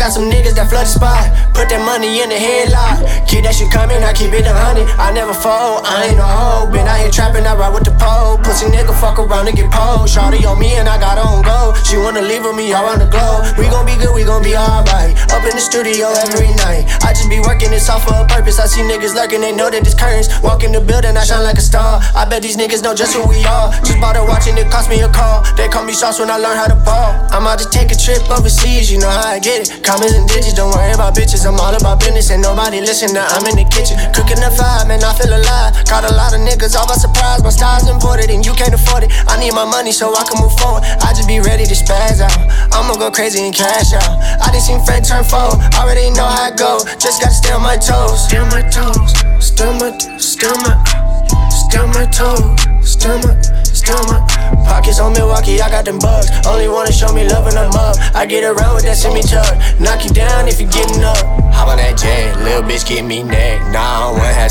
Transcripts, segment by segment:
got some niggas that flood the spot. Put that money in the headlock. Keep that shit coming, I keep it a hundred. I never fold, I ain't no hoe. Been out here trapping, I ride with the pole. Pussy nigga fuck around and get pulled. Shorty on me and I got on go. She wanna leave with me around the globe. We gon' be good, we gon' be alright. Up in the studio every night. I just be working this off for a purpose. I see niggas lurking, they know that it's curtains. Walk in the building, I shine like a star. I bet these niggas know just who we are. Just bought a watch and it cost me a call. They call me sauce when I learn how to ball. I'm out to take a trip overseas, you know how I get it. Commas and digits, don't worry about bitches. I'm all about business and nobody listen. Now I'm in the kitchen, cooking the five, man. I feel alive. Got a lot of niggas all by surprise. My style's imported and you can't afford it. I need my money so I can move forward. I just be ready to spaz out. I'ma go crazy and cash out. I done seen Fred turn four. Already know how it go. Just gotta stay on my toes. Stay on my toes. Still my, still my, still my toes. Still my, still my. Pockets on Milwaukee, I got them Bucks. Only wanna show me love when I'm up. I get around with that semi truck. Knock you down if you getting up. Hop on that jet, little bitch give me neck.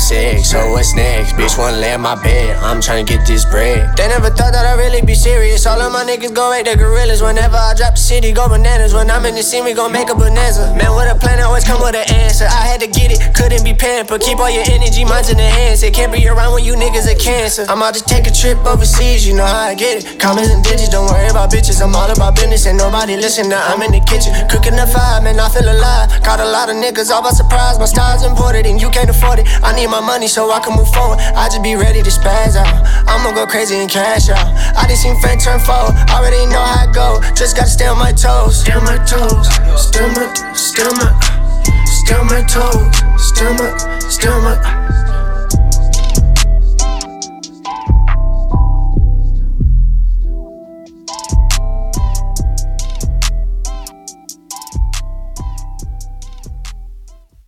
I so what's next? Bitch wanna lay in my bed, I'm tryna get this bread. They never thought that I'd really be serious. All of my niggas go rate the gorillas. Whenever I drop the city, go bananas. When I'm in the scene, we gon' make a bonanza. Man, with a plan, always come with an answer. I had to get it, couldn't be pampered. Keep all your energy, minds in the hands. It can't be around when you niggas are cancer. I'm out to take a trip overseas, you know how I get it. Commas and digits, don't worry about bitches. I'm all about business, and nobody listen. Now I'm in the kitchen, cooking the five, man, I feel alive. Got a lot of niggas all by surprise. My style's imported, and you can't afford it. I need my money so I can move forward. I just be ready to spaz out. I'ma go crazy and cash out. I just seen Fred turn four, already know how it go. Just gotta stay on my toes. Stay on my toes. Still my, still my, still my toes. Still my, still my.